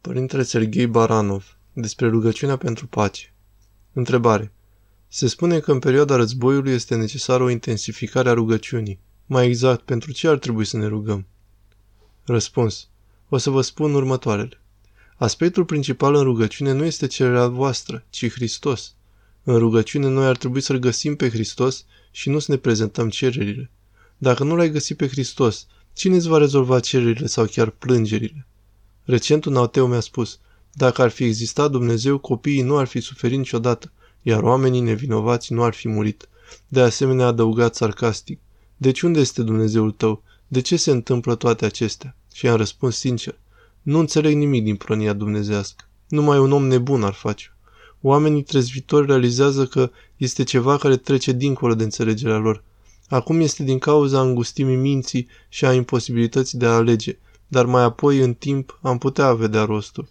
Părintele Serghei Baranov, despre rugăciunea pentru pace. Întrebare. Se spune că în perioada războiului este necesară o intensificare a rugăciunii. Mai exact, pentru ce ar trebui să ne rugăm? Răspuns. O să vă spun următoarele. Aspectul principal în rugăciune nu este cererea voastră, ci Hristos. În rugăciune noi ar trebui să-L găsim pe Hristos și nu să ne prezentăm cererile. Dacă nu l-ai găsit pe Hristos, cine îți va rezolva cererile sau chiar plângerile? Recent un ateu mi-a spus, dacă ar fi existat Dumnezeu, copiii nu ar fi suferit niciodată, iar oamenii nevinovați nu ar fi murit. De asemenea, a adăugat sarcastic, deci unde este Dumnezeul tău? De ce se întâmplă toate acestea? Și am răspuns sincer, nu înțeleg nimic din pronia dumnezească. Numai un om nebun ar face. Oamenii trezvitori realizează că este ceva care trece dincolo de înțelegerea lor. Acum este din cauza îngustimii minții și a imposibilității de a alege, dar mai apoi, în timp, am putea vedea rostul.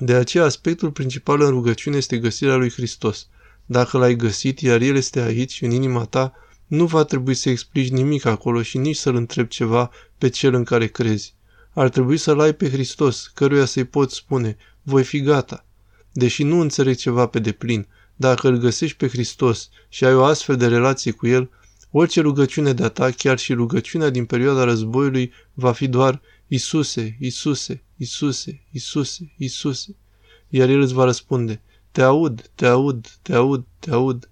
De aceea, aspectul principal în rugăciune este găsirea lui Hristos. Dacă l-ai găsit, iar El este aici, în inima ta, nu va trebui să explici nimic acolo și nici să-L întrebi ceva pe Cel în care crezi. Ar trebui să-L ai pe Hristos, căruia să-i poți spune, voi fi gata. Deși nu înțeleg ceva pe deplin, dacă îl găsești pe Hristos și ai o astfel de relație cu El, Orice rugăciune de-a ta, chiar și rugăciunea din perioada războiului, va fi doar Isuse, Isuse, Isuse, Isuse, Isuse. Iar el îți va răspunde, te aud, te aud, te aud, te aud.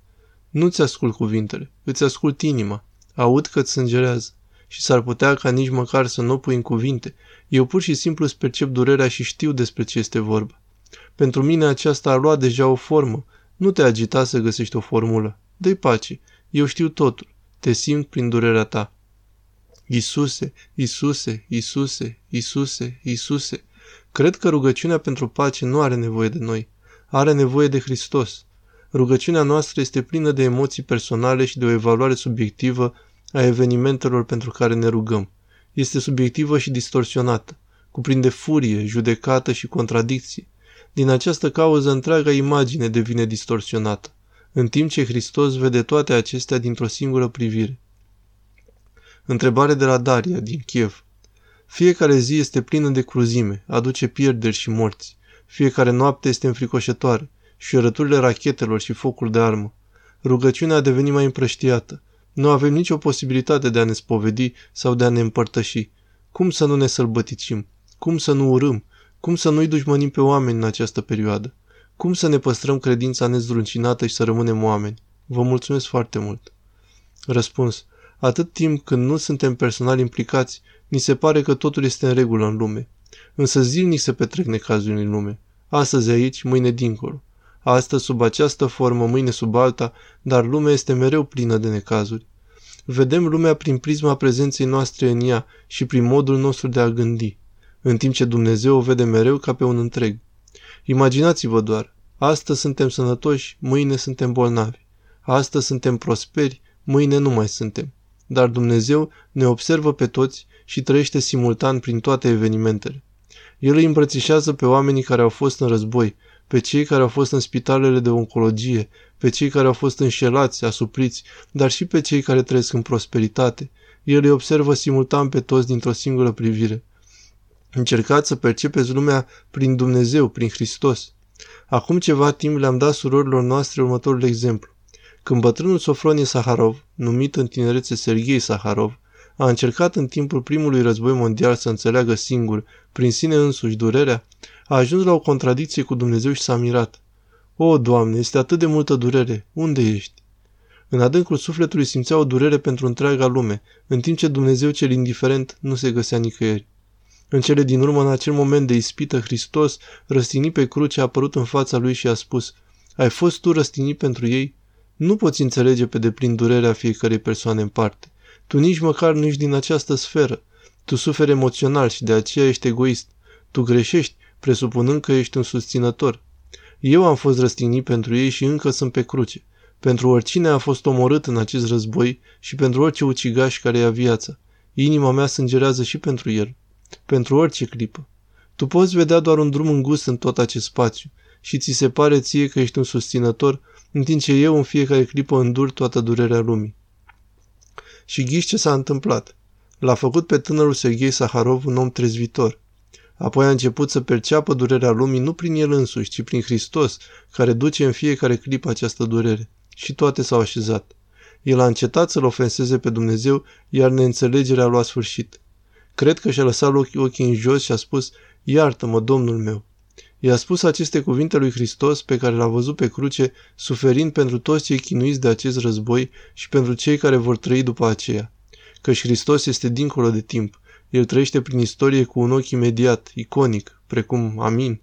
Nu-ți ascult cuvintele, îți ascult inima. Aud că-ți sângerează. Și s-ar putea ca nici măcar să nu o pui în cuvinte. Eu pur și simplu îți percep durerea și știu despre ce este vorba. Pentru mine aceasta a luat deja o formă. Nu te agita să găsești o formulă. Dă-i pace. Eu știu totul. Te simt prin durerea ta. Isuse, Isuse, Isuse, Isuse, Isuse. Cred că rugăciunea pentru pace nu are nevoie de noi. Are nevoie de Hristos. Rugăciunea noastră este plină de emoții personale și de o evaluare subiectivă a evenimentelor pentru care ne rugăm. Este subiectivă și distorsionată. Cuprinde furie, judecată și contradicție. Din această cauză, întreaga imagine devine distorsionată în timp ce Hristos vede toate acestea dintr-o singură privire. Întrebare de la Daria, din Kiev. Fiecare zi este plină de cruzime, aduce pierderi și morți. Fiecare noapte este înfricoșătoare, și răturile rachetelor și focul de armă. Rugăciunea a devenit mai împrăștiată. Nu avem nicio posibilitate de a ne spovedi sau de a ne împărtăși. Cum să nu ne sălbăticim? Cum să nu urâm? Cum să nu-i dușmănim pe oameni în această perioadă? Cum să ne păstrăm credința nezdruncinată și să rămânem oameni? Vă mulțumesc foarte mult. Răspuns. Atât timp când nu suntem personal implicați, ni se pare că totul este în regulă în lume. Însă zilnic se petrec necazuri în lume. Astăzi aici, mâine dincolo. Astăzi sub această formă, mâine sub alta, dar lumea este mereu plină de necazuri. Vedem lumea prin prisma prezenței noastre în ea și prin modul nostru de a gândi, în timp ce Dumnezeu o vede mereu ca pe un întreg. Imaginați-vă doar, astăzi suntem sănătoși, mâine suntem bolnavi. Astăzi suntem prosperi, mâine nu mai suntem. Dar Dumnezeu ne observă pe toți și trăiește simultan prin toate evenimentele. El îi îmbrățișează pe oamenii care au fost în război, pe cei care au fost în spitalele de oncologie, pe cei care au fost înșelați, asupriți, dar și pe cei care trăiesc în prosperitate. El îi observă simultan pe toți dintr-o singură privire. Încercați să percepeți lumea prin Dumnezeu, prin Hristos. Acum ceva timp le-am dat surorilor noastre următorul exemplu. Când bătrânul Sofronie Saharov, numit în tinerețe Serghei Saharov, a încercat în timpul primului război mondial să înțeleagă singur, prin sine însuși, durerea, a ajuns la o contradicție cu Dumnezeu și s-a mirat. O, Doamne, este atât de multă durere, unde ești? În adâncul sufletului simțea o durere pentru întreaga lume, în timp ce Dumnezeu cel indiferent nu se găsea nicăieri. În cele din urmă, în acel moment de ispită, Hristos, răstignit pe cruce, a apărut în fața lui și a spus, Ai fost tu răstignit pentru ei? Nu poți înțelege pe deplin durerea fiecarei persoane în parte. Tu nici măcar nu ești din această sferă. Tu suferi emoțional și de aceea ești egoist. Tu greșești, presupunând că ești un susținător. Eu am fost răstignit pentru ei și încă sunt pe cruce. Pentru oricine a fost omorât în acest război și pentru orice ucigaș care ia viața. Inima mea sângerează și pentru el pentru orice clipă. Tu poți vedea doar un drum îngust în tot acest spațiu și ți se pare ție că ești un susținător, în timp ce eu în fiecare clipă îndur toată durerea lumii. Și ghiși ce s-a întâmplat. L-a făcut pe tânărul Serghei Saharov un om trezvitor. Apoi a început să perceapă durerea lumii nu prin el însuși, ci prin Hristos, care duce în fiecare clipă această durere. Și toate s-au așezat. El a încetat să-L ofenseze pe Dumnezeu, iar neînțelegerea a luat sfârșit. Cred că și-a lăsat ochii în jos și a spus, Iartă-mă, Domnul meu! I-a spus aceste cuvinte lui Hristos pe care l-a văzut pe cruce, suferind pentru toți cei chinuiți de acest război și pentru cei care vor trăi după aceea. Căci Hristos este dincolo de timp. El trăiește prin istorie cu un ochi imediat, iconic, precum Amin.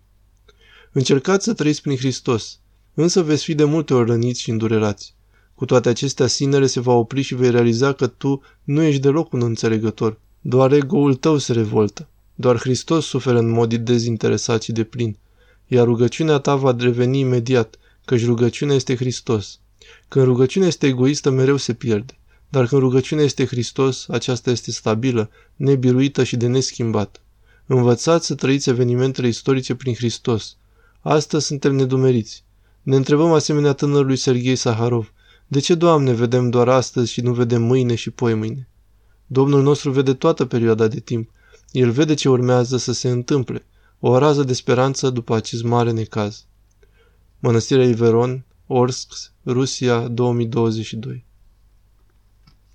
Încercați să trăiți prin Hristos, însă veți fi de multe ori răniți și îndurerați. Cu toate acestea, sinele se va opri și vei realiza că tu nu ești deloc un înțelegător. Doar ego-ul tău se revoltă. Doar Hristos suferă în mod dezinteresat și de plin. Iar rugăciunea ta va reveni imediat, căci rugăciunea este Hristos. Când rugăciunea este egoistă, mereu se pierde. Dar când rugăciunea este Hristos, aceasta este stabilă, nebiruită și de neschimbat. Învățați să trăiți evenimentele istorice prin Hristos. Astăzi suntem nedumeriți. Ne întrebăm asemenea tânărului Serghei Saharov, de ce, Doamne, vedem doar astăzi și nu vedem mâine și poi mâine? Domnul nostru vede toată perioada de timp. El vede ce urmează să se întâmple. O rază de speranță după acest mare necaz. Mănăstirea Iveron, Orsk, Rusia, 2022